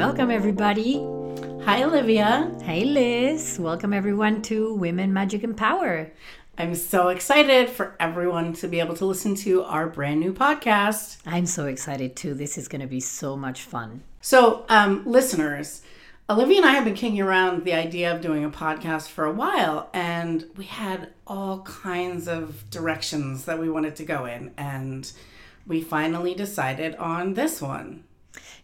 Welcome, everybody. Hi, Olivia. Hey, Liz. Welcome, everyone, to Women, Magic, and Power. I'm so excited for everyone to be able to listen to our brand new podcast. I'm so excited too. This is going to be so much fun. So, um, listeners, Olivia and I have been kicking around the idea of doing a podcast for a while, and we had all kinds of directions that we wanted to go in, and we finally decided on this one.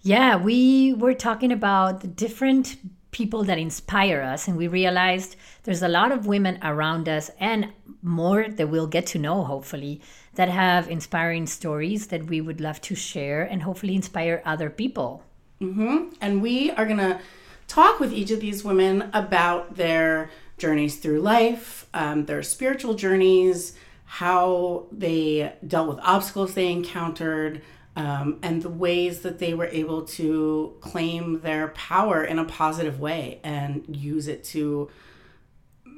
Yeah, we were talking about the different people that inspire us, and we realized there's a lot of women around us and more that we'll get to know, hopefully, that have inspiring stories that we would love to share and hopefully inspire other people. Mm-hmm. And we are going to talk with each of these women about their journeys through life, um, their spiritual journeys, how they dealt with obstacles they encountered, um, and the ways that they were able to claim their power in a positive way and use it to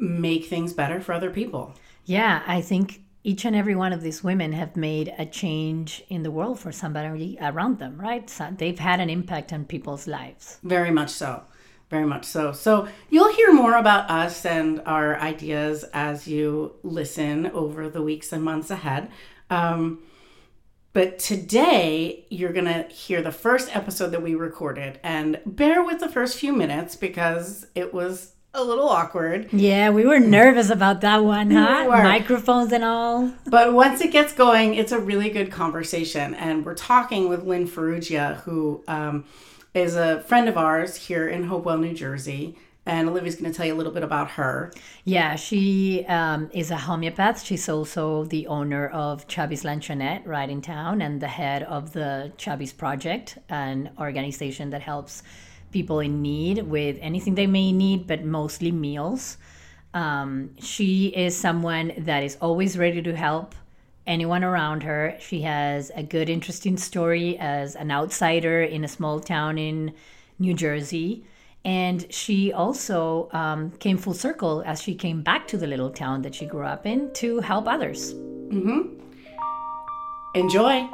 make things better for other people. Yeah, I think each and every one of these women have made a change in the world for somebody around them, right? So they've had an impact on people's lives. Very much so. Very much so. So you'll hear more about us and our ideas as you listen over the weeks and months ahead. Um, but today, you're going to hear the first episode that we recorded. And bear with the first few minutes because it was a little awkward. Yeah, we were nervous about that one, huh? We Microphones and all. But once it gets going, it's a really good conversation. And we're talking with Lyn Farrugia, who um, is a friend of ours here in Hopewell, New Jersey and Olivia's going to tell you a little bit about her. Yeah, she um, is a homeopath. She's also the owner of Chubby's Luncheonette right in town and the head of the Chubby's Project, an organization that helps people in need with anything they may need, but mostly meals. Um, she is someone that is always ready to help anyone around her. She has a good, interesting story as an outsider in a small town in New Jersey and she also um, came full circle as she came back to the little town that she grew up in to help others. Mm-hmm. Enjoy.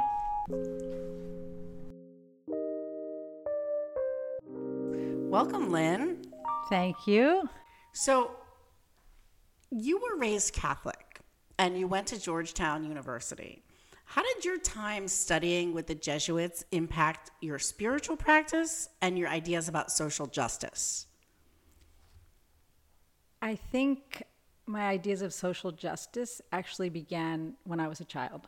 Welcome, Lyn. Thank you. So, you were raised Catholic and you went to Georgetown University. How did your time studying with the Jesuits impact your spiritual practice and your ideas about social justice? I think my ideas of social justice actually began when I was a child.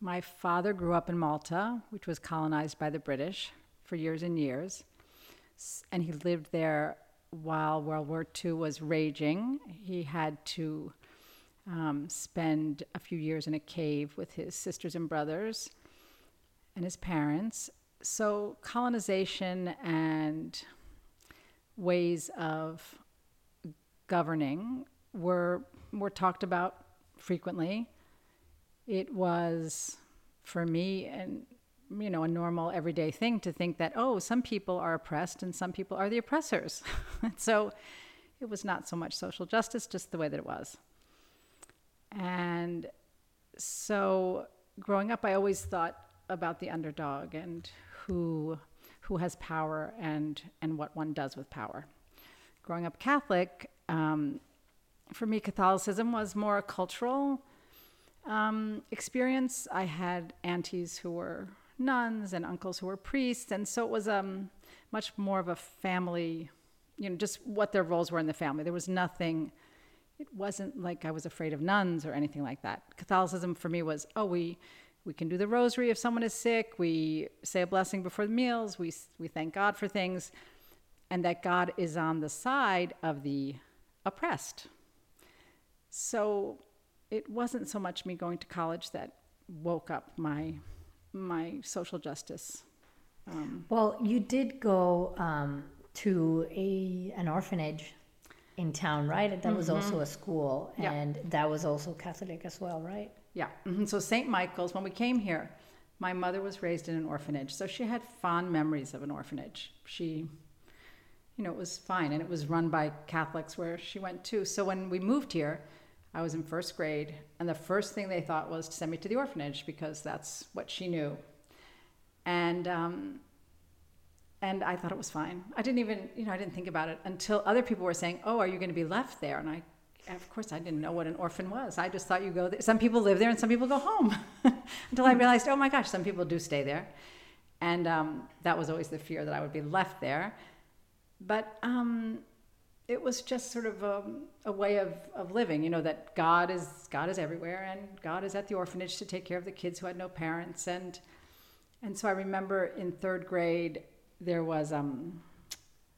My father grew up in Malta, which was colonized by the British for years and years, and he lived there while World War II was raging. He had to um, spend a few years in a cave with his sisters and brothers and his parents. So, colonization and ways of governing were, were talked about frequently. It was, for me, and you know, a normal everyday thing to think that, oh, some people are oppressed and some people are the oppressors. so it was not so much social justice, just the way that it was. And so growing up, I always thought about the underdog and who who has power and and what one does with power. Growing up Catholic, um, for me, Catholicism was more a cultural um, experience. I had aunties who were nuns and uncles who were priests, and so it was um, much more of a family, you know, just what their roles were in the family. There was nothing it wasn't like I was afraid of nuns or anything like that. Catholicism for me was, oh, we we can do the rosary if someone is sick. We say a blessing before the meals. We we thank God for things, and that God is on the side of the oppressed. So it wasn't so much me going to college that woke up my my social justice. Um, well, you did go um, to a an orphanage in town, right? That mm-hmm. was also a school, and yeah. that was also Catholic as well, right? Yeah. Mm-hmm. So St. Michael's, when we came here, my mother was raised in an orphanage, so she had fond memories of an orphanage. She, you know, it was fine, and it was run by Catholics where she went to. So when we moved here, I was in first grade, and the first thing they thought was to send me to the orphanage because that's what she knew. And um, and I thought it was fine. I didn't even, you know, I didn't think about it until other people were saying, "Oh, are you going to be left there?" And I, of course, I didn't know what an orphan was. I just thought you go there. Some people live there, and some people go home. until I realized, oh my gosh, some people do stay there, and um, that was always the fear that I would be left there. But um, it was just sort of a, a, way of, of living, you know, that God is God is everywhere, and God is at the orphanage to take care of the kids who had no parents, and and so I remember in third grade there was um,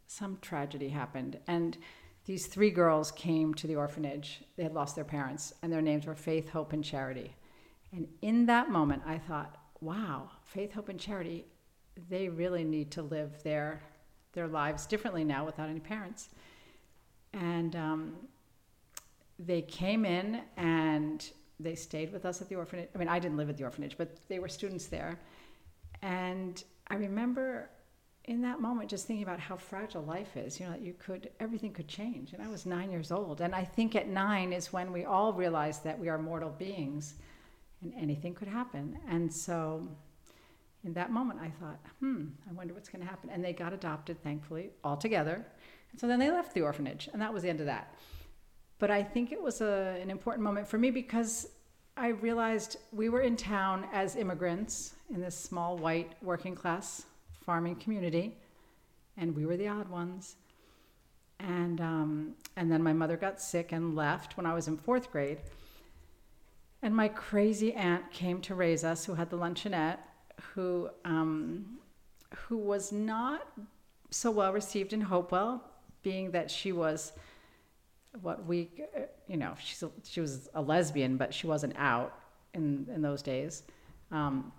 some tragedy happened, and these three girls came to the orphanage. They had lost their parents, and their names were Faith, Hope, and Charity. And in that moment, I thought, wow, Faith, Hope, and Charity, they really need to live their their lives differently now without any parents. And um, they came in and they stayed with us at the orphanage. I mean, I didn't live at the orphanage, but they were students there. And I remember in that moment just thinking about how fragile life is you know you could everything could change. And i was nine years old. And i think at nine is when we all realize that we are mortal beings and anything could happen. And so in that moment i thought hmm i wonder what's going to happen. And they got adopted thankfully all together. And so then they left the orphanage and that was the end of that. But i think it was a, an important moment for me because i realized we were in town as immigrants in this small white working class farming community, and we were the odd ones. And um, and then my mother got sick and left when I was in fourth grade. And my crazy aunt came to raise us, who had the luncheonette, who um, who was not so well received in Hopewell, being that she was what we, you know, she's a, she was a lesbian, but she wasn't out in in those days. Um,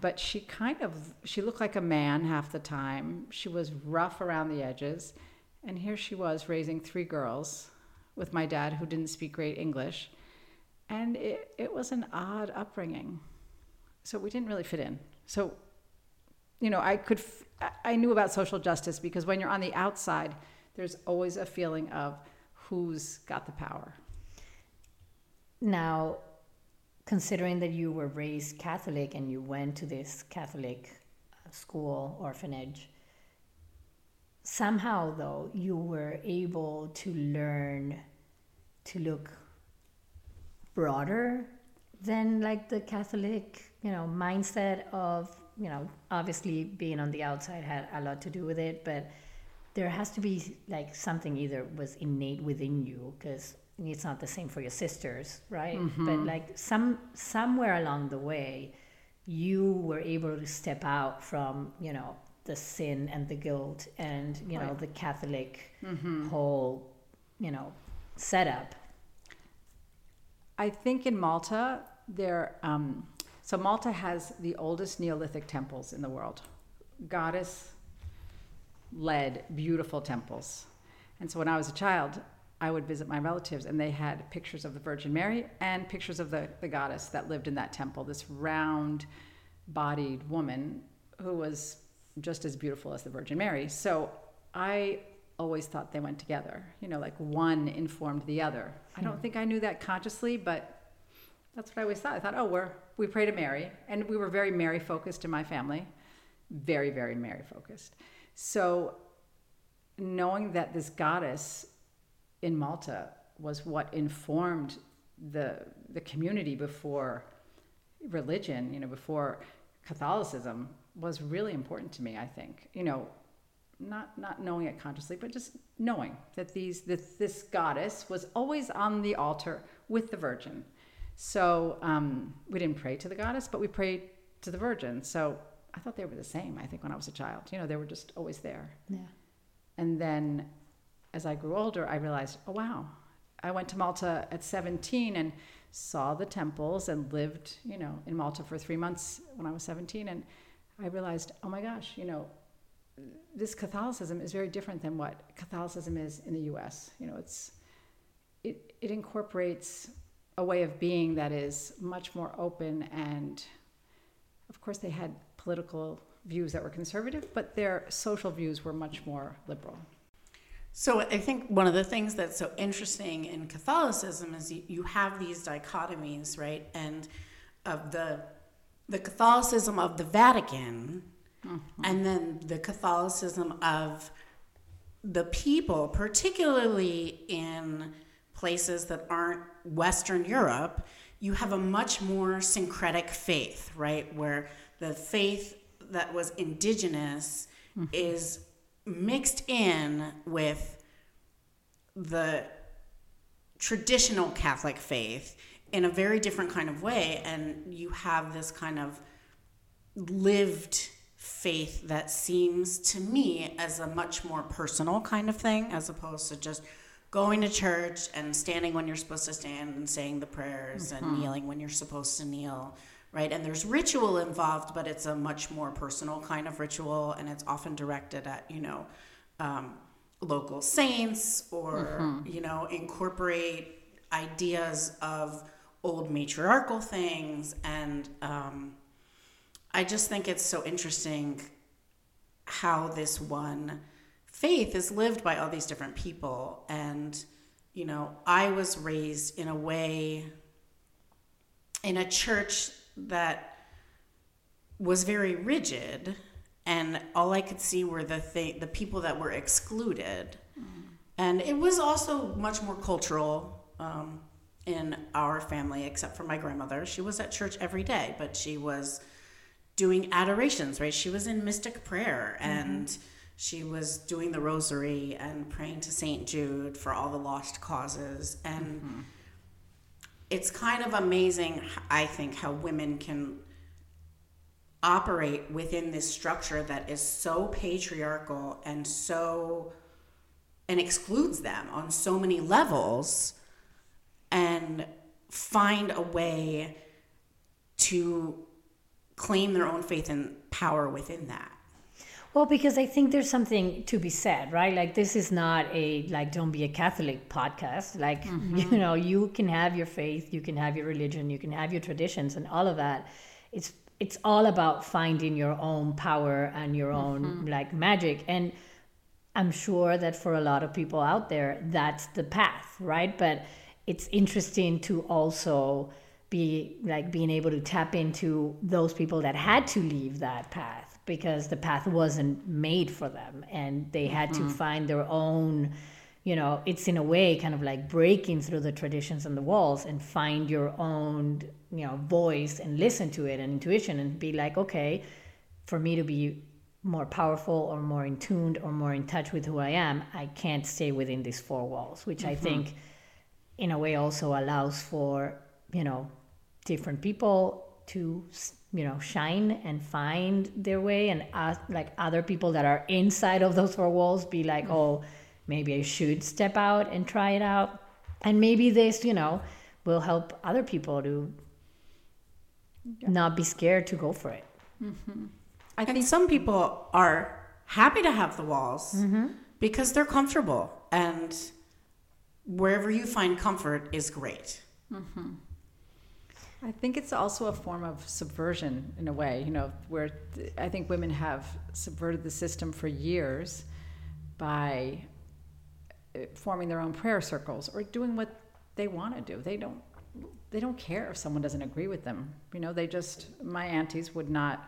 but she kind of she looked like a man half the time. She was rough around the edges, and here she was raising three girls with my dad who didn't speak great English, and it it was an odd upbringing. So we didn't really fit in. So, you know, I could I knew about social justice because when you're on the outside, there's always a feeling of who's got the power. Now, considering that you were raised Catholic and you went to this Catholic uh, school orphanage, somehow though you were able to learn to look broader than like the Catholic, you know, mindset of, you know, obviously being on the outside had a lot to do with it, but there has to be like something either was innate within you because it's not the same for your sisters, right? Mm-hmm. But like some somewhere along the way, you were able to step out from you know the sin and the guilt and you know right. the Catholic mm-hmm. whole you know setup. I think in Malta there. Um, so Malta has the oldest Neolithic temples in the world, goddess led beautiful temples. And so when I was a child, I would visit my relatives, and they had pictures of the Virgin Mary and pictures of the, the goddess that lived in that temple, this round bodied woman who was just as beautiful as the Virgin Mary. So I always thought they went together, you know, like one informed the other. I don't hmm. think I knew that consciously, but that's what I always thought. I thought, oh, we're, we pray to Mary. And we were very Mary focused in my family, very, very Mary focused. So knowing that this goddess in Malta was what informed the the community before religion, you know, before Catholicism was really important to me, I think. You know, not not knowing it consciously, but just knowing that these that this goddess was always on the altar with the Virgin. So um, we didn't pray to the goddess, but we prayed to the Virgin. So I thought they were the same. I think when I was a child, you know, they were just always there. Yeah. And then as I grew older, I realized, oh, wow. I went to Malta at 17 and saw the temples and lived, you know, in Malta for three months when I was 17. And I realized, oh my gosh, you know, this Catholicism is very different than what Catholicism is in the U.S. You know, it's it it incorporates a way of being that is much more open, and of course they had political views that were conservative, but their social views were much more liberal. So I think one of the things that's so interesting in Catholicism is you, you have these dichotomies, right? And of the the Catholicism of the Vatican mm-hmm. and then the Catholicism of the people, particularly in places that aren't Western Europe, you have a much more syncretic faith, right? Where the faith that was indigenous mm-hmm. is mixed in with the traditional Catholic faith in a very different kind of way. And you have this kind of lived faith that seems to me as a much more personal kind of thing as opposed to just going to church and standing when you're supposed to stand and saying the prayers and mm-hmm. kneeling when you're supposed to kneel right? And there's ritual involved but it's a much more personal kind of ritual and it's often directed at you know um, local saints or you know incorporate ideas of old matriarchal things. And um, I just think it's so interesting how this one faith is lived by all these different people. And, you know, I was raised in a way, in a church that was very rigid, and all I could see were the th- the people that were excluded. Mm. And it was also much more cultural um, in our family, except for my grandmother. She was at church every day, but she was doing adorations, right? She was in mystic prayer mm-hmm. and she was doing the rosary and praying to St. Jude for all the lost causes. And mm-hmm. It's kind of amazing, I think, how women can operate within this structure that is so patriarchal and so and excludes them on so many levels and find a way to claim their own faith and power within that. Well, because I think there's something to be said, right? Like this is not a like don't be a Catholic podcast. Like mm-hmm. you know, you can have your faith, you can have your religion, you can have your traditions, and all of that. It's it's all about finding your own power and your mm-hmm. own like magic. And I'm sure that for a lot of people out there, that's the path, right? But it's interesting to also be like being able to tap into those people that had to leave that path because the path wasn't made for them and they had to mm-hmm. find their own you know it's in a way kind of like breaking through the traditions and the walls and find your own you know voice and listen to it and intuition and be like okay for me to be more powerful or more in tuned or more in touch with who i am i can't stay within these four walls which i mm-hmm. think in a way also allows for you know different people to you know shine and find their way and uh, like other people that are inside of those four walls be like oh maybe i should step out and try it out. And maybe this you know will help other people to not be scared to go for it. Mm-hmm. I And think some people are happy to have the walls mm-hmm. because they're comfortable and wherever you find comfort is great. Mm-hmm. I think it's also a form of subversion in a way, you know, where I think women have subverted the system for years by uh, forming their own prayer circles or doing what they want to do. They don't they don't care if someone doesn't agree with them. You know, they just my aunties would not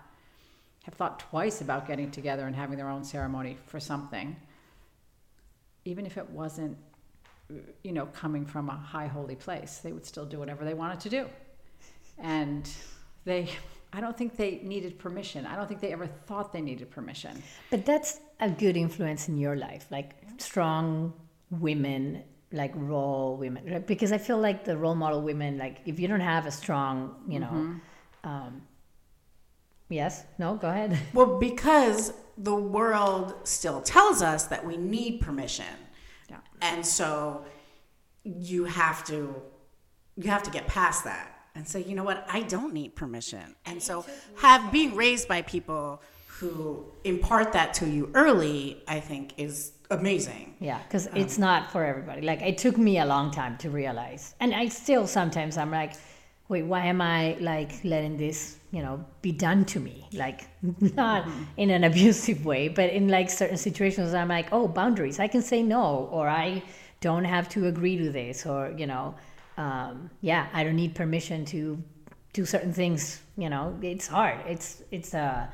have thought twice about getting together and having their own ceremony for something even if it wasn't you know coming from a high holy place. They would still do whatever they wanted to do and they i don't think they needed permission i don't think they ever thought they needed permission But that's a good influence in your life, like strong women, like role women. right? Because I feel like the role model women, like if you don't have a strong, you know, um, yes, no, go ahead. Well, because the world still tells us that we need permission. Yeah. And so you have to you have to get past that and say, you know what, I don't need permission. And so have being raised by people who impart that to you early, I think is amazing. Yeah, because um, it's not for everybody. Like it took me a long time to realize, and I still sometimes I'm like, wait, why am I like letting this, you know, be done to me? Like not mm-hmm. in an abusive way, but in like certain situations, I'm like, oh, boundaries. I can say no, or I don't have to agree to this, or you know, um, yeah, I don't need permission to do certain things. You know, it's hard. It's it's a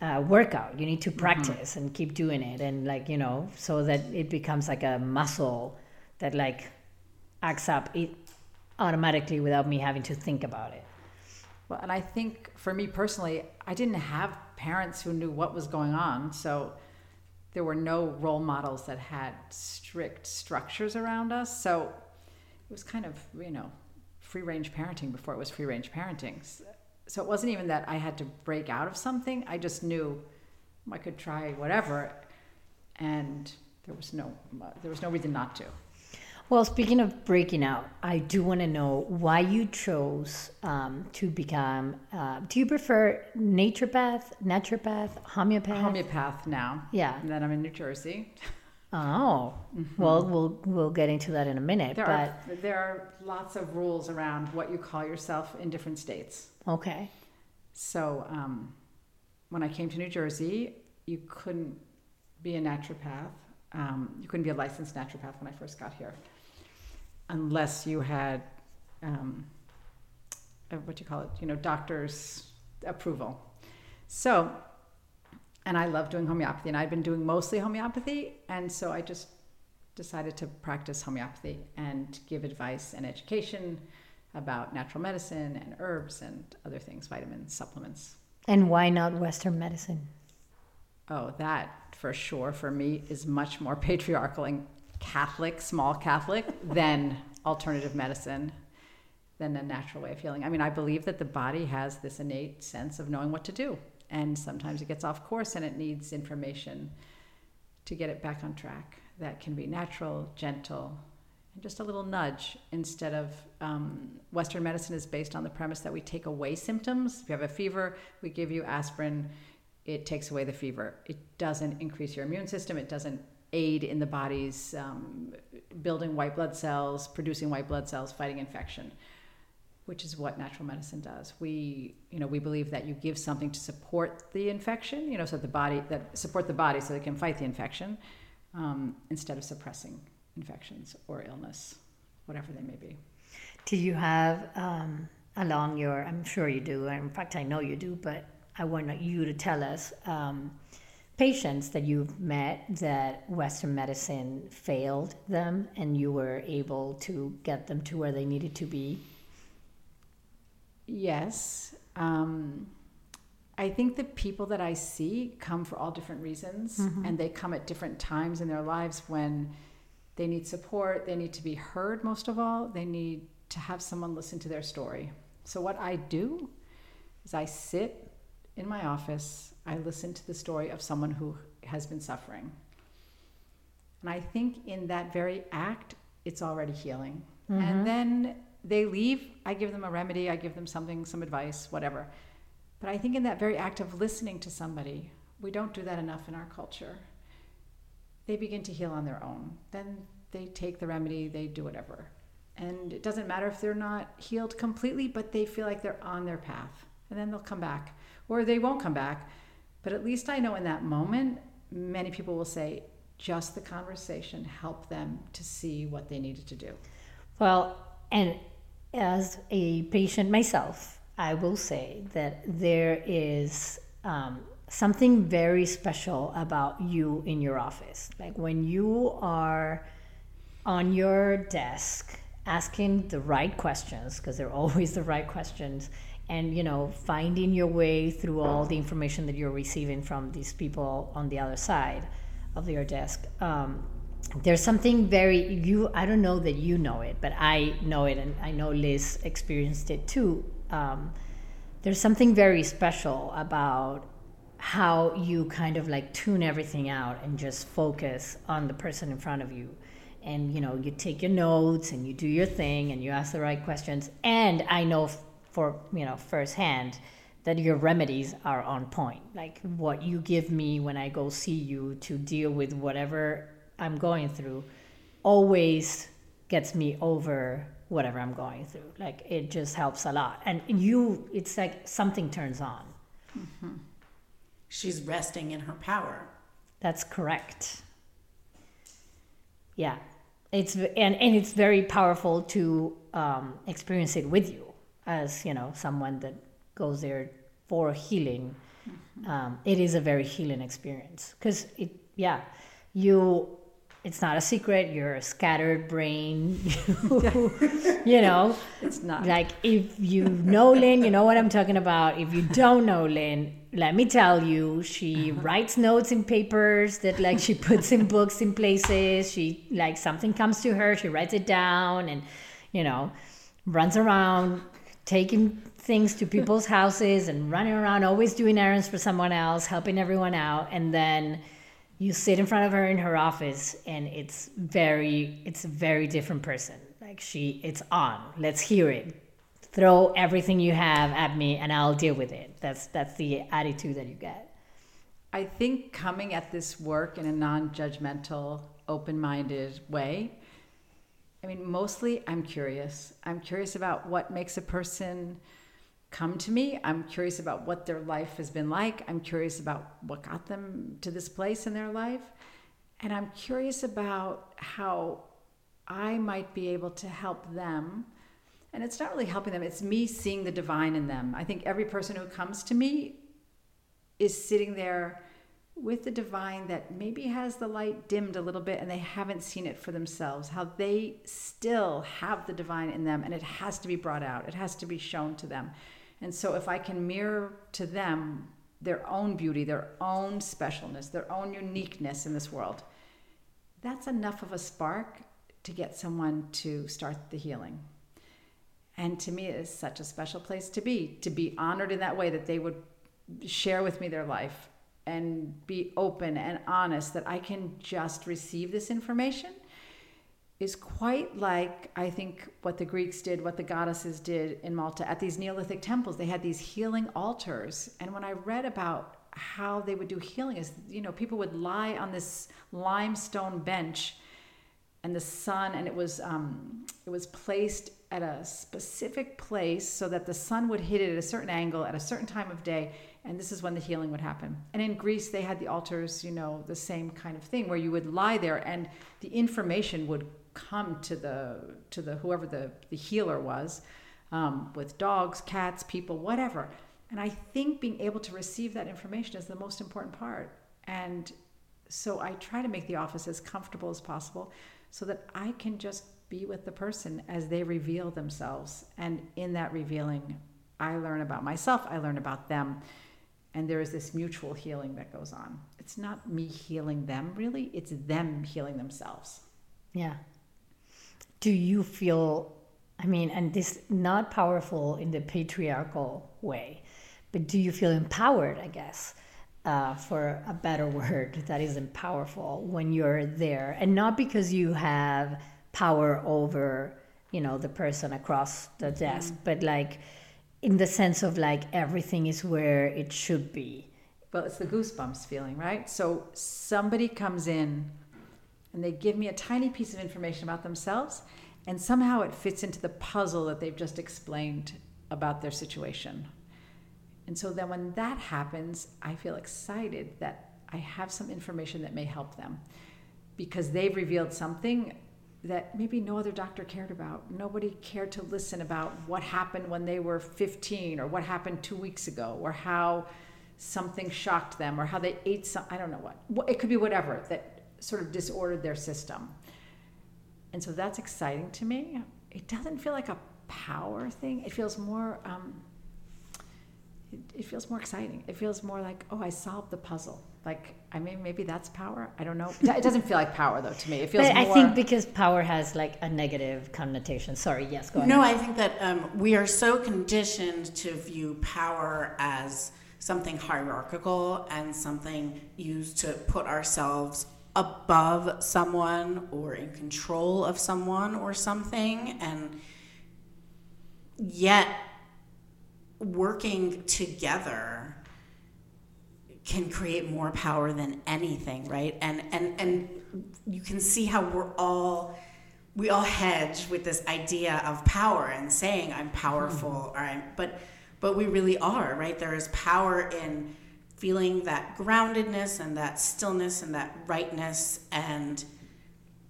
uh, workout. You need to practice and keep doing it, and like you know, so that it becomes like a muscle that like acts up it automatically without me having to think about it. Well, and I think for me personally, I didn't have parents who knew what was going on. So there were no role models that had strict structures around us. So was kind of, you know, free range parenting before it was free range parenting. So it wasn't even that I had to break out of something. I just knew I could try whatever. And there was no, there was no reason not to. Well, speaking of breaking out, I do want to know why you chose um, to become. Uh, do you prefer naturopath, naturopath, homeopath? Homeopath now. Yeah. And then I'm in New Jersey. Oh, well, we'll we'll get into that in a minute. There but are there are lots of rules around what you call yourself in different states. okay, So um, when I came to New Jersey, you couldn't be a naturopath. Um, you couldn't be a licensed naturopath when I first got here, unless you had um, uh, what do you call it? You know, doctor's approval. So, and I love doing homeopathy, and I'd been doing mostly homeopathy, and so I just decided to practice homeopathy and give advice and education about natural medicine and herbs and other things, vitamins, supplements. and why not Western medicine? Oh, that for sure for me is much more patriarchal and Catholic, small Catholic, than alternative medicine, than a natural way of healing. I mean, I believe that the body has this innate sense of knowing what to do. And sometimes it gets off course and it needs information to get it back on track. That can be natural, gentle, and just a little nudge instead of um, Western medicine is based on the premise that we take away symptoms. If you have a fever, we give you aspirin, it takes away the fever. It doesn't increase your immune system, it doesn't aid in the body's um, building white blood cells, producing white blood cells, fighting infection. Which is what natural medicine does. We, you know, we believe that you give something to support the infection, you know, so the body that support the body so they can fight the infection, um, instead of suppressing infections or illness, whatever they may be. Do you have um, along your? I'm sure you do. In fact, I know you do. But I want you to tell us um, patients that you've met that Western medicine failed them, and you were able to get them to where they needed to be. Yes. Um, I think the people that I see come for all different reasons, and they come at different times in their lives when they need support, they need to be heard most of all, they need to have someone listen to their story. So, what I do is I sit in my office, I listen to the story of someone who has been suffering. And I think in that very act, it's already healing. And then they leave, I give them a remedy, I give them something, some advice, whatever. But I think in that very act of listening to somebody, we don't do that enough in our culture. They begin to heal on their own. Then they take the remedy, they do whatever. And it doesn't matter if they're not healed completely, but they feel like they're on their path. And then they'll come back. Or they won't come back. But at least I know in that moment, many people will say, just the conversation helped them to see what they needed to do. Well, and as a patient myself, I will say that there is um, something very special about you in your office. Like when you are on your desk asking the right questions, because they're always the right questions, and you know, finding your way through all the information that you're receiving from these people on the other side of your desk. Um, there's something very you i don't know that you know it but i know it and i know liz experienced it too. Um, there's something very special about how you kind of like tune everything out and just focus on the person in front of you. And you know you take your notes and you do your thing and you ask the right questions. And i know for you know firsthand that your remedies are on point. Like what you give me when i go see you to deal with whatever i'm going through always gets me over whatever i'm going through. Like it just helps a lot. And you it's like something turns on. She's resting in her power. That's correct. Yeah, it's and and it's very powerful to um, experience it with you as you know someone that goes there for healing. um, it is a very healing experience. Because it yeah you it's not a secret you're a scattered brain you know? It's not. like if you know lyn you know what i'm talking about. If you don't know lyn let me tell you she uh-huh. writes notes in papers that like she puts in books in places. She like something comes to her she writes it down and you know runs around taking things to people's houses and running around always doing errands for someone else helping everyone out. And then you sit in front of her in her office and it's very it's a very different person. Like she it's on. Let's hear it. Throw everything you have at me and i'll deal with it. That's that's the attitude that you get. I think coming at this work in a non judgmental, open minded way, I mean, mostly I'm curious. I'm curious about what makes a person come to me. I'm curious about what their life has been like. I'm curious about what got them to this place in their life. And I'm curious about how I might be able to help them. And it's not really helping them, it's me seeing the divine in them. I think every person who comes to me is sitting there with the divine that maybe has the light dimmed a little bit and they haven't seen it for themselves, how they still have the divine in them and it has to be brought out, it has to be shown to them. And so if I can mirror to them their own beauty, their own specialness, their own uniqueness in this world, that's enough of a spark to get someone to start the healing. And to me, it is such a special place to be, to be honored in that way that they would share with me their life and be open and honest that I can just receive this information is quite like I think what the Greeks did, what the goddesses did in Malta at these Neolithic temples. They had these healing altars. And when I read about how they would do healing is you know people would lie on this limestone bench and the sun and it was um, it was placed at a specific place so that the sun would hit it at a certain angle at a certain time of day and this is when the healing would happen and in greece they had the altars you know the same kind of thing where you would lie there and the information would come to the to the whoever the the healer was um, with dogs cats people whatever. And i think being able to receive that information is the most important part. And so i try to make the office as comfortable as possible so that i can just be with the person as they reveal themselves. And in that revealing i learn about myself i learn about them. And there is this mutual healing that goes on. It's not me healing them really. It's them healing themselves. Yeah do you feel i mean and this not powerful in the patriarchal way but do you feel empowered i guess uh, for a better word that isn't powerful when you're there? And not because you have power over you know the person across the desk but like in the sense of like everything is where it should be. Well it's the goosebumps feeling right? So somebody comes in and they give me a tiny piece of information about themselves and somehow it fits into the puzzle that they've just explained about their situation and so then when that happens i feel excited that i have some information that may help them because they've revealed something that maybe no other doctor cared about. Nobody cared to listen about what happened when they were 15 or what happened two weeks ago or how something shocked them or how they ate some, I don't know what. It could be whatever that sort of disordered their system. And so that's exciting to me. It doesn't feel like a power thing. It feels more, um, it, it feels more exciting. It feels more like, oh, I solved the puzzle. Like, I mean, maybe that's power. I don't know. It doesn't feel like power though to me. It feels but more. i think because power has like a negative connotation sorry yes go ahead No, I think that um, we are so conditioned to view power as something hierarchical and something used to put ourselves above someone or in control of someone or something. And yet, working together can create more power than anything, right? And and and you can see how we're all we all hedge with this idea of power and saying I'm powerful hmm. or I'm but but we really are, right? There is power in feeling that groundedness and that stillness and that rightness and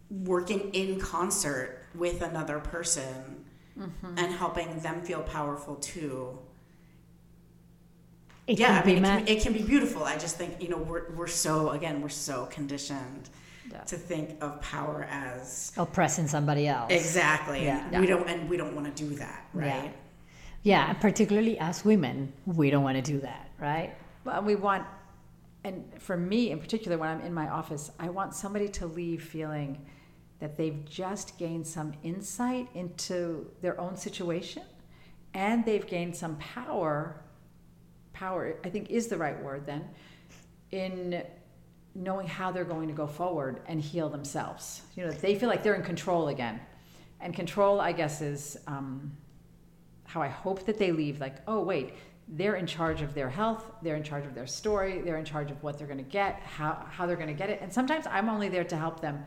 working in concert with another person mm-hmm. and helping them feel powerful too. It yeah, can I mean, be it can, it can be beautiful. I just think you know we're we're so again we're so conditioned Yeah. to think of power as oppressing somebody else. exactly. Yeah. And we don't and we don't want to do that, right? Yeah, and particularly as women, we don't want to do that, right? Well, we want, and for me in particular, when I'm in my office, I want somebody to leave feeling that they've just gained some insight into their own situation and they've gained some power. Power, I think, is the right word then, in knowing how they're going to go forward and heal themselves. You know, they feel like they're in control again. And control, I guess, is um, how I hope that they leave like, oh, wait, they're in charge of their health, they're in charge of their story, they're in charge of what they're going to get, how, how they're going to get it. And sometimes I'm only there to help them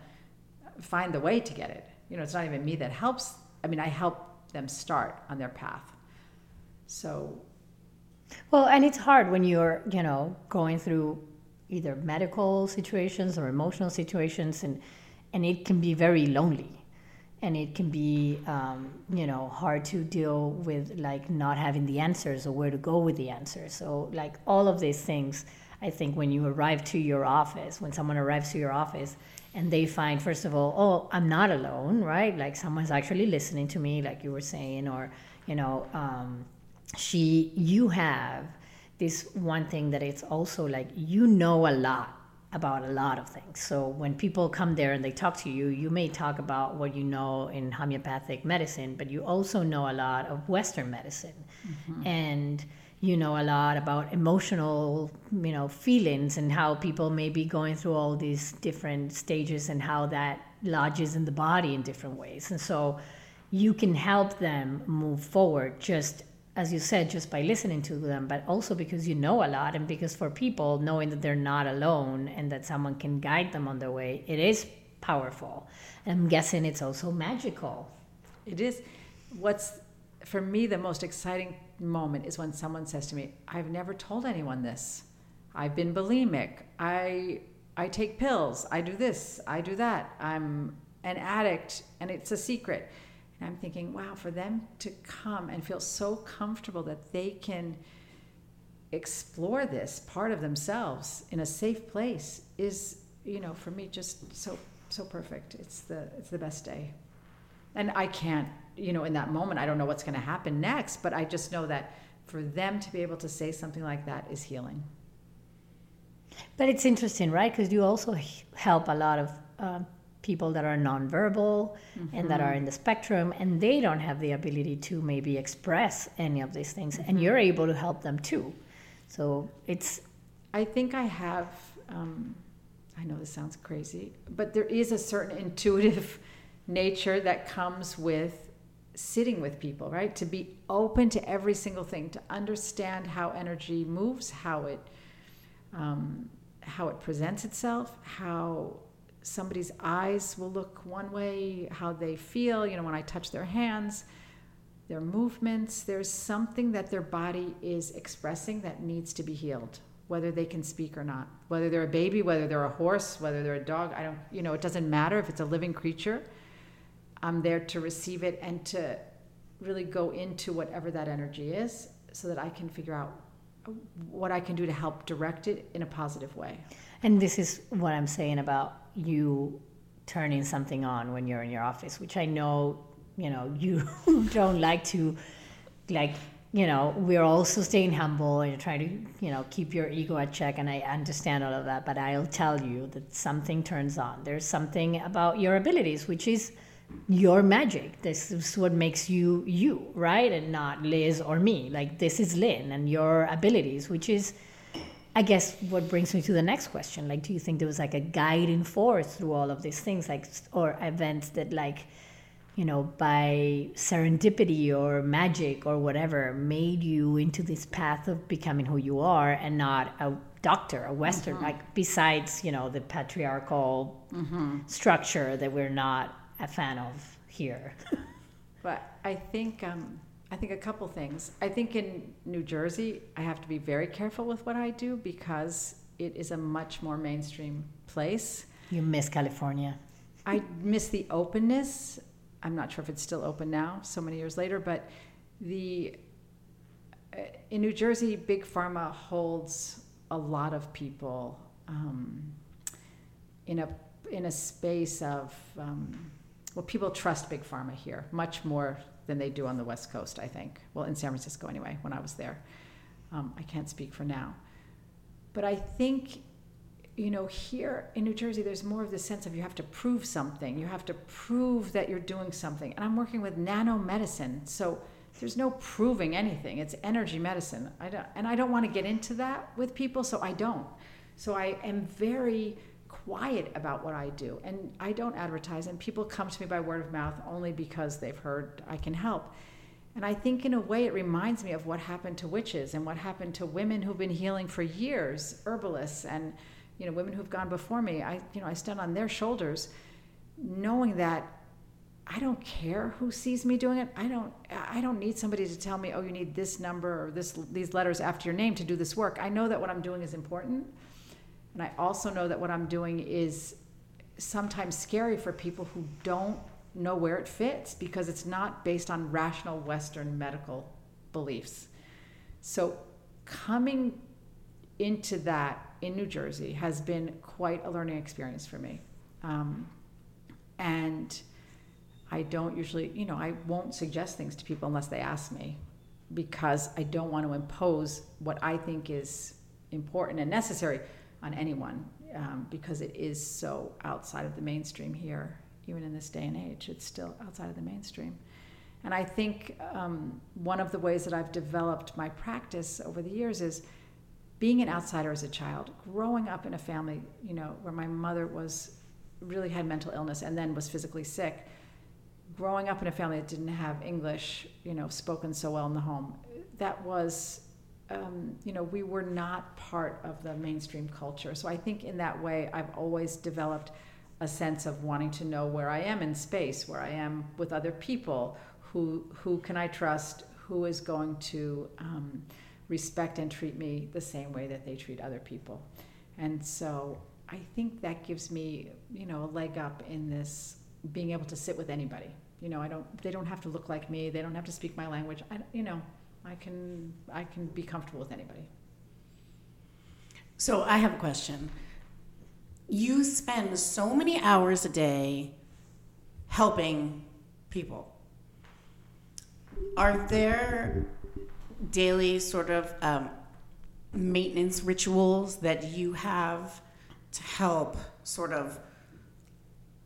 find the way to get it. You know, it's not even me that helps. I mean, I help them start on their path. So, Well, and it's hard when you're, you know, going through either medical situations or emotional situations, and and it can be very lonely, and it can be, um, you know, hard to deal with like not having the answers or where to go with the answers. So, like all of these things, I think when you arrive to your office, when someone arrives to your office. And they find, first of all, oh, I'm not alone, right? Like someone's actually listening to me, like you were saying, or, you know, um, she you have this one thing that it's also like you know a lot about a lot of things. So when people come there and they talk to you you may talk about what you know in homeopathic medicine but you also know a lot of western medicine. Mm-hmm. And you know a lot about emotional you know feelings and how people may be going through all these different stages and how that lodges in the body in different ways. And so you can help them move forward just as you said just by listening to them but also because you know a lot and because for people knowing that they're not alone and that someone can guide them on their way it is powerful and i'm guessing it's also magical It is. What's for me the most exciting moment is when someone says to me, "I've never told anyone this. I've been bulimic. I I take pills. I do this. I do that. I'm an addict, and it's a secret." And I'm thinking, wow, for them to come and feel so comfortable that they can explore this part of themselves in a safe place is, you know, for me just so so perfect. It's the it's the best day and I can't, you know, in that moment, I don't know what's going to happen next, but I just know that for them to be able to say something like that is healing. but it's interesting right because you also help a lot of uh, people that are nonverbal and that are in the spectrum and they don't have the ability to maybe express any of these things and you're able to help them too. So it's I think I have, um, I know this sounds crazy, but there is a certain intuitive nature that comes with sitting with people, right? To be open to every single thing, to understand how energy moves, how it, um, how it presents itself, how somebody's eyes will look one way, how they feel, you know, when I touch their hands, their movements, there's something that their body is expressing that needs to be healed, whether they can speak or not. Whether they're a baby, whether they're a horse, whether they're a dog, I don't, you know, it doesn't matter if it's a living creature. I'm there to receive it and to really go into whatever that energy is so that I can figure out uh, what I can do to help direct it in a positive way. And this is what I'm saying about you turning something on when you're in your office, which I know, you know, you don't like to, like, you know, we're also staying humble and trying to, you know, keep your ego at check. And I understand all of that, but I'll tell you that something turns on. There's something about your abilities, which is your magic. This is what makes you you, right? And not Liz or me. Like, this is Lyn and your abilities, which is I guess what brings me to the next question. Like, do you think there was like a guiding force through all of these things, like, or events that, like, you know, by serendipity or magic or whatever, made you into this path of becoming who you are and not a doctor, a Western, like, besides, you know, the patriarchal structure that we're not a fan of here? But I think um, I think a couple things. I think in New Jersey, I have to be very careful with what I do because it is a much more mainstream place. you miss California. I miss the openness. I'm not sure if it's still open now, so many years later, but the in New Jersey, big pharma holds a lot of people um, in a in a space of um, well, people trust big pharma here much more than they do on the West Coast. I think. Well, in San Francisco anyway. When I was there, um, I can't speak for now, but I think you know, here in New Jersey, there's more of the sense of you have to prove something. You have to prove that you're doing something. And I'm working with nanomedicine, so there's no proving anything. It's energy medicine. I don't, and I don't want to get into that with people, so I don't. So I am very quiet about what I do, and I don't advertise. And people come to me by word of mouth only because they've heard I can help. And I think, in a way, it reminds me of what happened to witches and what happened to women who've been healing for years, herbalists and you know, women who've gone before me, I, you know, I stand on their shoulders, knowing that I don't care who sees me doing it. I don't, I don't need somebody to tell me, oh, you need this number or this, these letters after your name to do this work. I know that what I'm doing is important, and I also know that what I'm doing is sometimes scary for people who don't know where it fits because it's not based on rational Western medical beliefs. So coming into that in New Jersey has been quite a learning experience for me. Um, and I don't usually, you know, I won't suggest things to people unless they ask me because I don't want to impose what I think is important and necessary on anyone um, because it is so outside of the mainstream here, even in this day and age. It's still outside of the mainstream. And I think um, one of the ways that I've developed my practice over the years is being an outsider as a child, growing up in a family, you know, where my mother was really had mental illness and then was physically sick, growing up in a family that didn't have English, you know, spoken so well in the home, that was, um, you know, we were not part of the mainstream culture. So I think in that way, I've always developed a sense of wanting to know where I am in space, where I am with other people, who who can I trust, who is going to um, respect and treat me the same way that they treat other people. And so I think that gives me, you know, a leg up in this being able to sit with anybody. You know, I don't they don't have to look like me, they don't have to speak my language. I you know, I can I can be comfortable with anybody. So I have a question. You spend so many hours a day helping people. Are there daily sort of um, maintenance rituals that you have to help sort of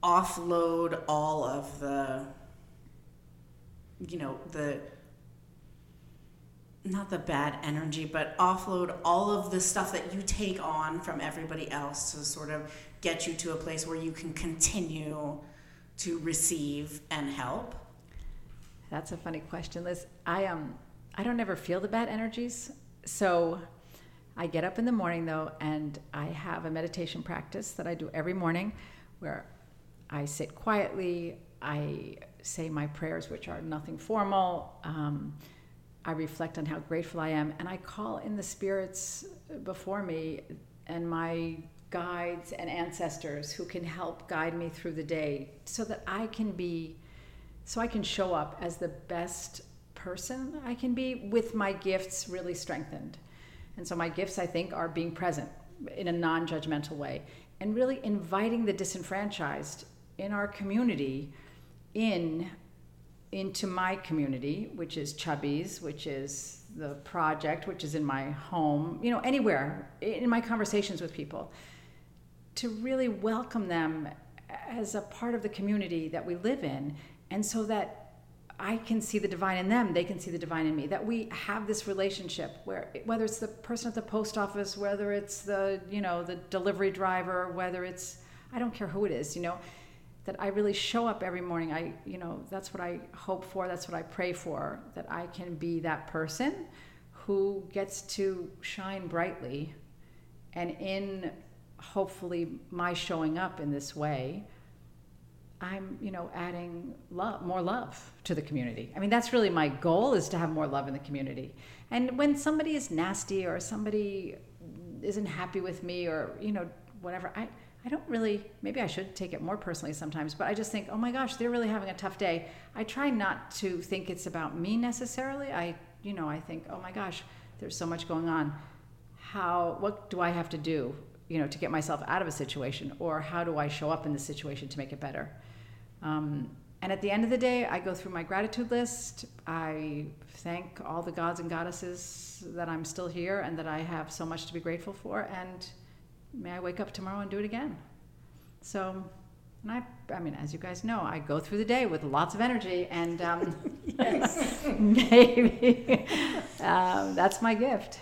offload all of the you know the not the bad energy but offload all of the stuff that you take on from everybody else to sort of get you to a place where you can continue to receive and help that's a funny question liz i um, I don't ever feel the bad energies. So I get up in the morning though, and I have a meditation practice that I do every morning where I sit quietly, I say my prayers, which are nothing formal. Um, I reflect on how grateful I am, and I call in the spirits before me and my guides and ancestors who can help guide me through the day so that I can be, so I can show up as the best person I can be with my gifts really strengthened. And so my gifts, I think, are being present in a non judgmental way and really inviting the disenfranchised in our community in into my community, which is Chubby's, which is the project, which is in my home, you know, anywhere in my conversations with people, to really welcome them as a part of the community that we live in. And so that I can see the divine in them, they can see the divine in me. That we have this relationship where whether it's the person at the post office, whether it's the, you know, the delivery driver, whether it's I don't care who it is, you know, that I really show up every morning. I, you know, that's what I hope for, that's what I pray for, that I can be that person who gets to shine brightly and in hopefully my showing up in this way I'm, you know, adding love, more love to the community. I mean, that's really my goal is to have more love in the community. And when somebody is nasty or somebody isn't happy with me or, you know, whatever, I, I don't really, maybe I should take it more personally sometimes, but I just think, oh my gosh, they're really having a tough day. I try not to think it's about me necessarily. I, you know, I think, oh my gosh, there's so much going on. How, what do I have to do, you know, to get myself out of a situation? Or how do I show up in the situation to make it better? Um, and at the end of the day, I go through my gratitude list. I thank all the gods and goddesses that I'm still here and that I have so much to be grateful for. And may I wake up tomorrow and do it again. So, and I, I mean, as you guys know, I go through the day with lots of energy, and um, yes, maybe um, that's my gift.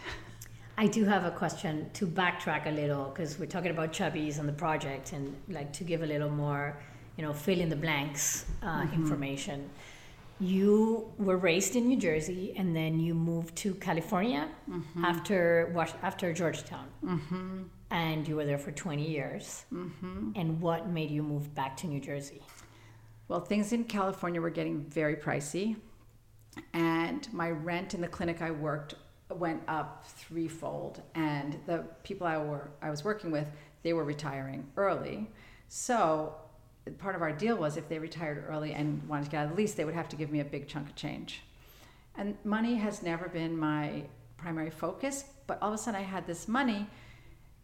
I do have a question to backtrack a little because we're talking about Chubby's and the project, and like to give a little more, you know, fill in the blanks uh, mm-hmm. information. You were raised in New Jersey, and then you moved to California mm-hmm. after after Georgetown. Mm-hmm and you were there for 20 years. Mm-hmm. And what made you move back to New Jersey? Well, things in California were getting very pricey, and my rent in the clinic I worked went up threefold. And the people I were I was working with, they were retiring early, so part of our deal was if they retired early and wanted to get out of the lease, they would have to give me a big chunk of change. And money has never been my primary focus, but all of a sudden I had this money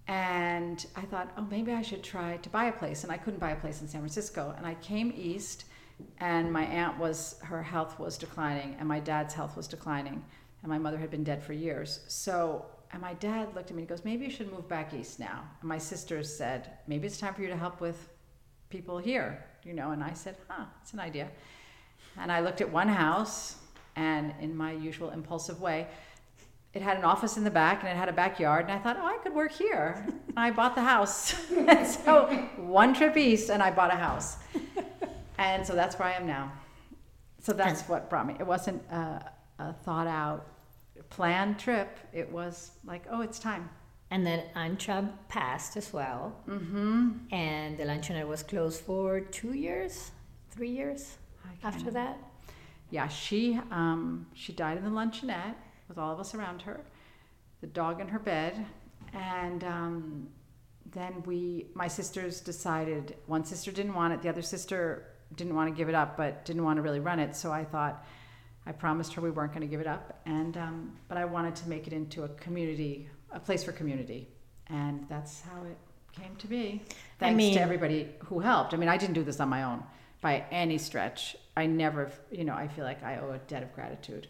and I thought, oh, maybe I should try to buy a place. And I couldn't buy a place in San Francisco. And I came east, and my aunt was, her health was declining, and my dad's health was declining, and my mother had been dead for years. So, and my dad looked at me and goes, maybe you should move back east now. And my sisters said, maybe it's time for you to help with people here, you know. And I said, huh, it's an idea. And I looked at one house, and in my usual impulsive way, it had an office in the back and it had a backyard. And I thought, oh, I could work here. I bought the house. so one trip east and I bought a house. And so that's where I am now. So that's what brought me. It wasn't a, a thought out, planned trip. It was like, oh, it's time. And then Anchab passed as well. Mm-hmm. And the luncheonette was closed for two years, three years after that. Yeah, she um, she died in the luncheonette with all of us around her, the dog in her bed, and um, then we, my sisters decided. One sister didn't want it. The other sister didn't want to give it up, but didn't want to really run it. So I thought, I promised her we weren't going to give it up, and um, but I wanted to make it into a community, a place for community, and that's how it came to be. Thanks I mean, to everybody who helped. I mean, I didn't do this on my own by any stretch. I never, you know, I feel like I owe a debt of gratitude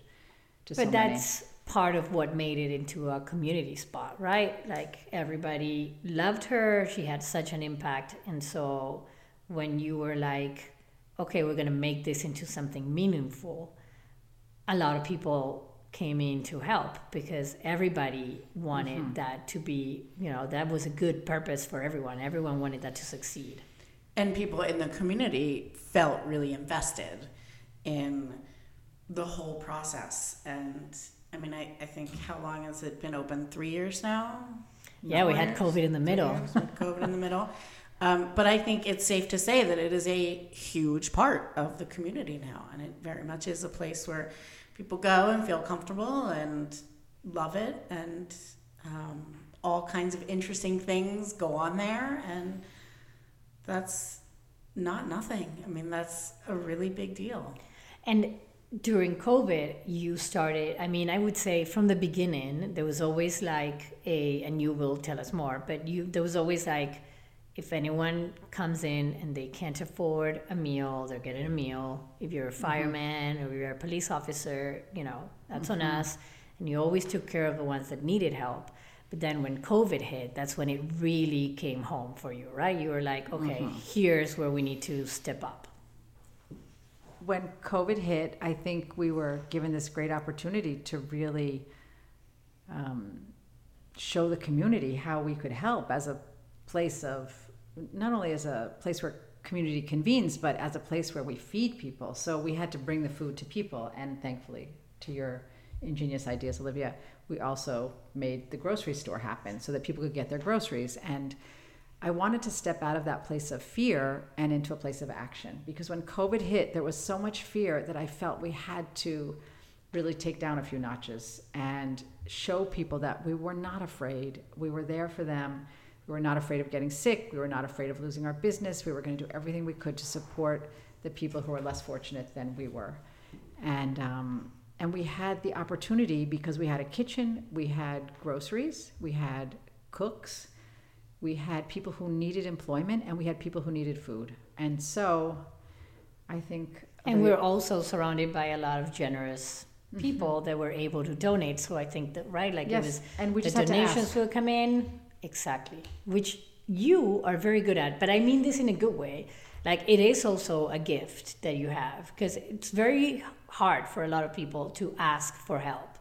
to but so that's many. part of what made it into a community spot right like everybody loved her she had such an impact and so when you were like okay we're going to make this into something meaningful a lot of people came in to help because everybody wanted mm-hmm. that to be you know that was a good purpose for everyone everyone wanted that to succeed and people in the community felt really invested in the whole process. And I mean, I, I think how long has it been open? Three years now? Yeah, we had COVID in the middle. COVID in the middle. Um, but I think it's safe to say that it is a huge part of the community now. And it very much is a place where people go and feel comfortable and love it. And um, all kinds of interesting things go on there. And that's not nothing. I mean, that's a really big deal. And during COVID, you started, I mean, I would say from the beginning, there was always like a, and you will tell us more, but you, there was always like, if anyone comes in and they can't afford a meal, they're getting a meal. If you're a mm-hmm. fireman mm-hmm. or you're a police officer, you know, that's mm-hmm. on us. And you always took care of the ones that needed help. But then when COVID hit, that's when it really came home for you, right? You were like, okay, mm-hmm. here's where we need to step up when COVID hit, I think we were given this great opportunity to really um, show the community how we could help as a place of not only as a place where community convenes, but as a place where we feed people. So we had to bring the food to people, and thankfully, to your ingenious ideas, Olivia, we also made the grocery store happen so that people could get their groceries and I wanted to step out of that place of fear and into a place of action because when COVID hit, there was so much fear that I felt we had to really take down a few notches and show people that we were not afraid. We were there for them. We were not afraid of getting sick. We were not afraid of losing our business. We were going to do everything we could to support the people who were less fortunate than we were. And, um, and we had the opportunity because we had a kitchen, we had groceries, we had cooks, we had people who needed employment, and we had people who needed food. And so I think. And the- we're also surrounded by a lot of generous mm-hmm. people that were able to donate. So I think that right, like Yes, it was and we the just to donations will come in exactly, which you are very good at. But I mean this in a good way. Like it is also a gift that you have because it's very hard for a lot of people to ask for help,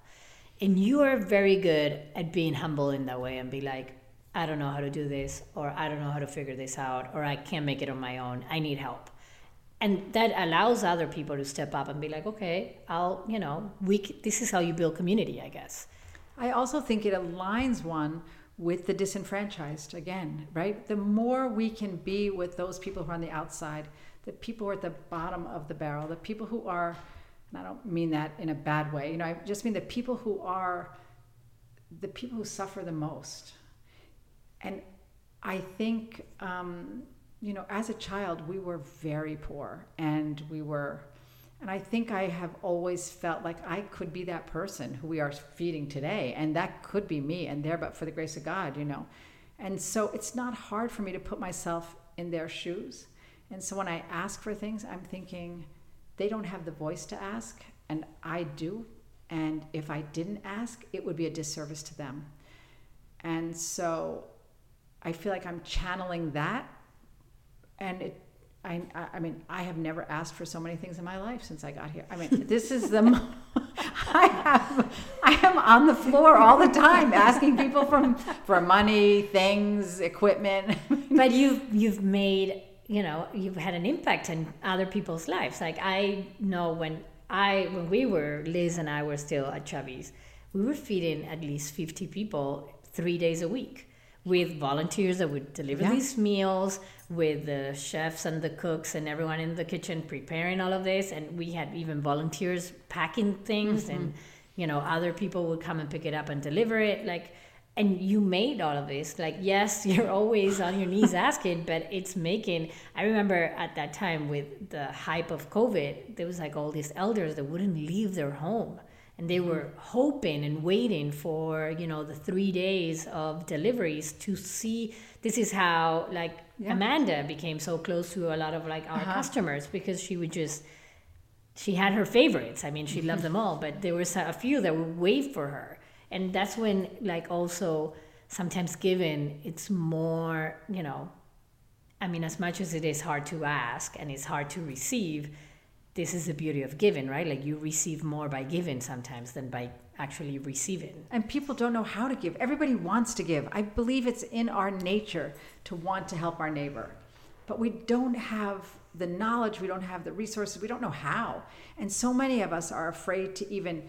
and you are very good at being humble in that way and be like. I don't know how to do this, or I don't know how to figure this out, or I can't make it on my own. I need help and that allows other people to step up and be like okay i'll you know we this is how you build community i guess I also think it aligns one with the disenfranchised again, right? The more we can be with those people who are on the outside, the people who are at the bottom of the barrel, the people who are, and I don't mean that in a bad way, you know, I just mean the people who are the people who suffer the most. And I think, um, you know, as a child, we were very poor and we were, and I think I have always felt like I could be that person who we are feeding today. And that could be me and there, but for the grace of God, you know. And so it's not hard for me to put myself in their shoes. And so when I ask for things, I'm thinking they don't have the voice to ask, and I do. And if I didn't ask, it would be a disservice to them. And so I feel like I'm channeling that. And it, I, I- mean, I have never asked for so many things in my life since I got here. I mean, this is the, mo- I have, I am on the floor all the time asking people from, for money, things, equipment. but you've you've made you know you've had an impact in other people's lives like i know when i when we were liz and i were still at chubby's we were feeding at least 50 people three days a week with volunteers that would deliver Yeah. these meals with the chefs and the cooks and everyone in the kitchen preparing all of this. And we had even volunteers packing things and mm-hmm. you know other people would come and pick it up and deliver it. Like and you made all of this. Like yes you're always on your knees asking but it's making i remember at that time with the hype of covid there was like all these elders that wouldn't leave their home and they were hoping and waiting for you know the three days of deliveries to see this is how like Yeah. amanda became so close to a lot of like our Uh-huh. customers because she would just she had her favorites. I mean, she loved them all, but there was a few that would wait for her. And that's when, like, also sometimes given, it's more, you know, I mean, as much as it is hard to ask and it's hard to receive, this is the beauty of giving, right? Like, you receive more by giving sometimes than by actually receiving. And people don't know how to give. Everybody wants to give. I believe it's in our nature to want to help our neighbor. But we don't have the knowledge, we don't have the resources, we don't know how. And so many of us are afraid to even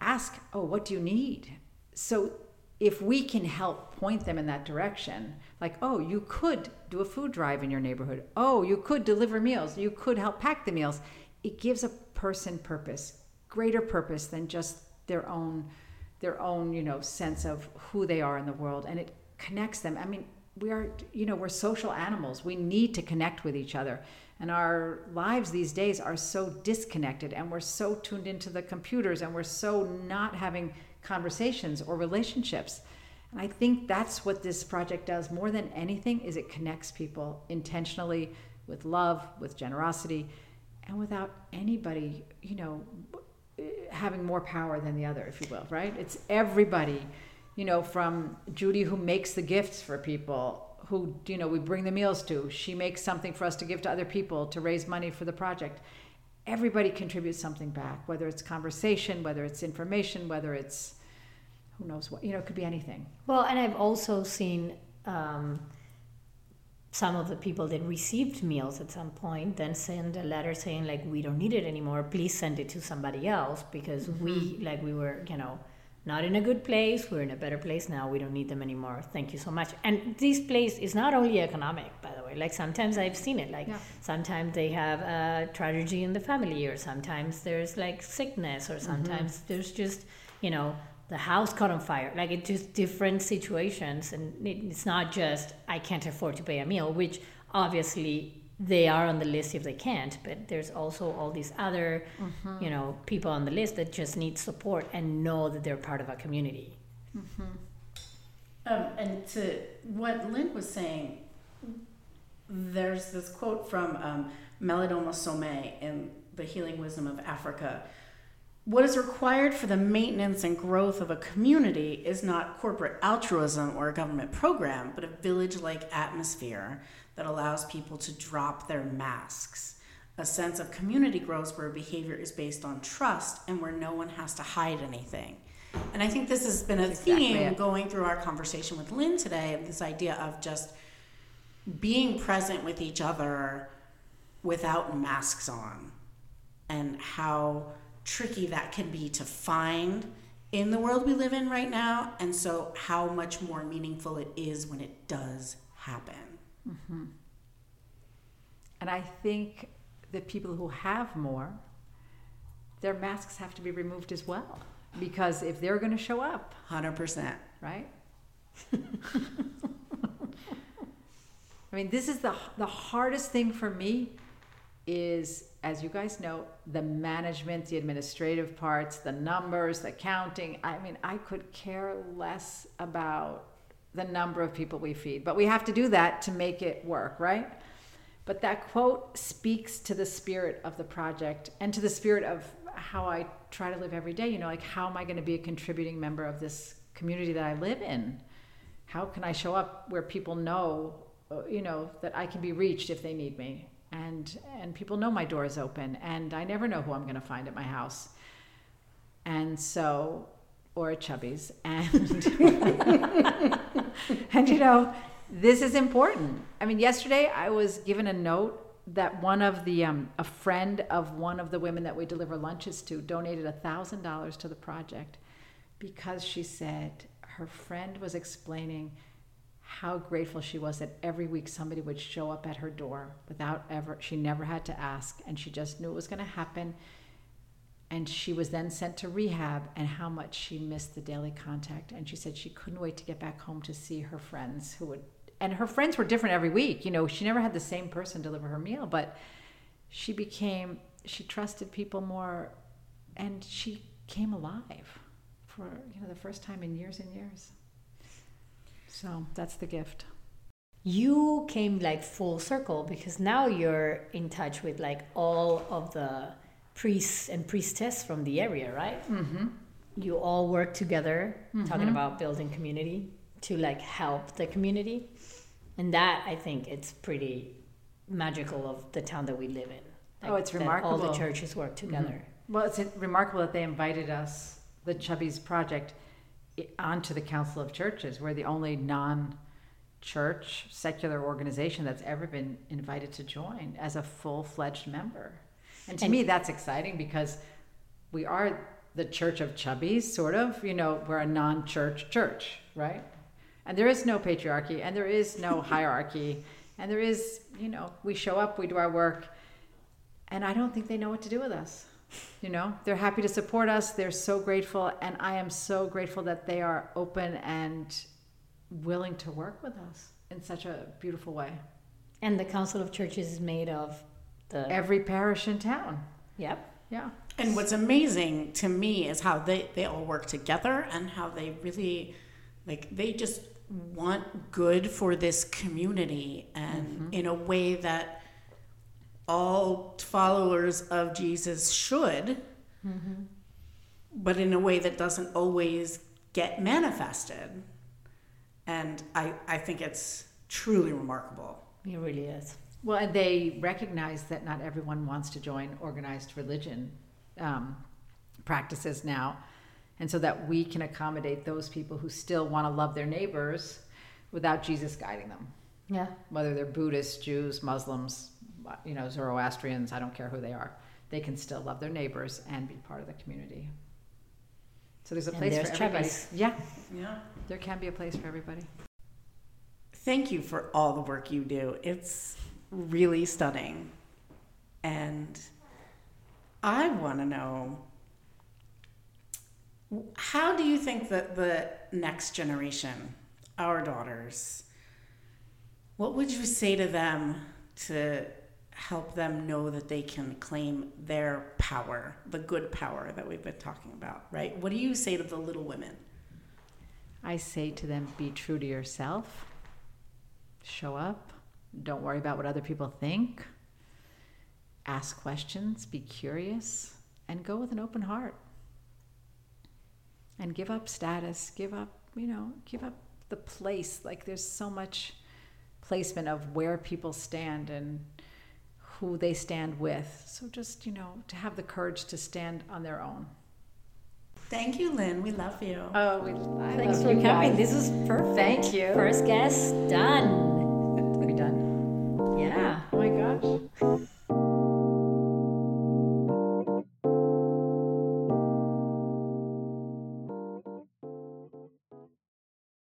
ask, Oh, what do you need? So if we can help point them in that direction, like, oh, you could do a food drive in your neighborhood. Oh, you could deliver meals. You could help pack the meals. It gives a person purpose, greater purpose than just their own their own, you know, sense of who they are in the world and it connects them. I mean, we are, you know, we're social animals. We need to connect with each other. And our lives these days are so disconnected and we're so tuned into the computers and we're so not having conversations or relationships. And I think that's what this project does more than anything is it connects people intentionally with love, with generosity, and without anybody, you know, having more power than the other, if you will, right? It's everybody, you know, from Judy who makes the gifts for people, who, you know, we bring the meals to. She makes something for us to give to other people to raise money for the project. Everybody contributes something back, whether it's conversation, whether it's information, whether it's who knows what, you know, it could be anything. Well, and I've also seen um, some of the people that received meals at some point then send a letter saying like we don't need it anymore. Please send it to somebody else because we like we were you know not in a good place. We're in a better place now. We don't need them anymore. Thank you so much. And this place is not only economic by the way. Like sometimes i've seen it. Like Yeah. sometimes they have a tragedy in the family or sometimes there's like sickness or sometimes there's just you know the house caught on fire. Like it's just different situations, and it's not just I can't afford to pay a meal, which obviously they are on the list if they can't. But there's also all these other, Mm-hmm. you know, people on the list that just need support and know that they're part of a community. Um, and to what Lyn was saying, there's this quote from um, Malidoma Somé in The Healing Wisdom of Africa. What is required for the maintenance and growth of a community is not corporate altruism or a government program, but a village like atmosphere that allows people to drop their masks. A sense of community grows where behavior is based on trust and where no one has to hide anything. And I think this has been a theme going through our conversation with Lyn today of this idea of just being present with each other without masks on and how tricky that can be to find in the world we live in right now and so how much more meaningful it is when it does happen mm-hmm. And I think the people who have more, their masks have to be removed as well. Because if they're going to show up, 100% right? I mean, this is the the hardest thing for me is as you guys know, the management, the administrative parts, the numbers, the counting. I mean, I could care less about the number of people we feed, but we have to do that to make it work, right? But that quote speaks to the spirit of the project and to the spirit of how I try to live every day. You know, like how am I going to be a contributing member of this community that I live in? How can I show up where people know, uh, you know, that I can be reached if they need me? And and people know my door is open, and I never know who I'm going to find at my house. And so, or at Chubby's, and and you know, this is important. I mean, yesterday I was given a note that one of the um, a friend of one of the women that we deliver lunches to donated a thousand dollars to the project because she said her friend was explaining how grateful she was that every week somebody would show up at her door without ever she never had to ask and she just knew it was going to happen. And she was then sent to rehab and how much she missed the daily contact. And she said she couldn't wait to get back home to see her friends who would and her friends were different every week you know she never had the same person deliver her meal but she became she trusted people more and she came alive for you know the first time in years and years so that's the gift. You came like full circle because now you're in touch with like all of the priests and priestess from the area right? Mm-hmm. you all work together talking about building community to like help the community. And that i think it's pretty magical of the town that we live in. Oh, it's that all remarkable. the churches work together. Well, it's remarkable that they invited us, the Chubby's Project, onto the Council of Churches. We're the only non church secular organization that's ever been invited to join as a full fledged member. And to And- me, that's exciting because we are the Church of Chubby's, sort of. You know, we're a non church church, right? And there is no patriarchy and there is no hierarchy. And there is, you know, we show up, we do our work, and I don't think they know what to do with us. You know, they're happy to support us. They're so grateful, and I am so grateful that they are open and willing to work with us in such a beautiful way. and the council of churches is made of the Every parish in town. yep Yeah. And what's amazing to me is how they, they all work together and how they really, like, they just want good for this community and mm-hmm. in a way that all followers of Jesus should, but in a way that doesn't always get manifested. And I, I think it's truly remarkable. it really is Well, and they recognize that not everyone wants to join organized religion um, practices now. And so that we can accommodate those people who still want to love their neighbors without Jesus guiding them. yeah whether they're Buddhists, Jews, Muslims, you know, Zoroastrians, I don't care who they are. They can still love their neighbors and be part of the community. So there's a place there's for everybody. Chubby's. Yeah, Yeah. there can be a place for everybody. Thank you for all the work you do. It's really stunning. And I want to know How do you think that the next generation, our daughters, what would you say to them to help them know that they can claim their power, the good power that we've been talking about, right? What do you say to the little women? I say to them, be true to yourself, show up, don't worry about what other people think, ask questions, be curious, and go with an open heart. And give up status, give up, you know, give up the place. Like there's so much placement of where people stand and who they stand with. So just, you know, to have the courage to stand on their own. Thank you, Lyn. We love you. Oh, we, Thanks for coming. This is perfect. Thank you. First guest done.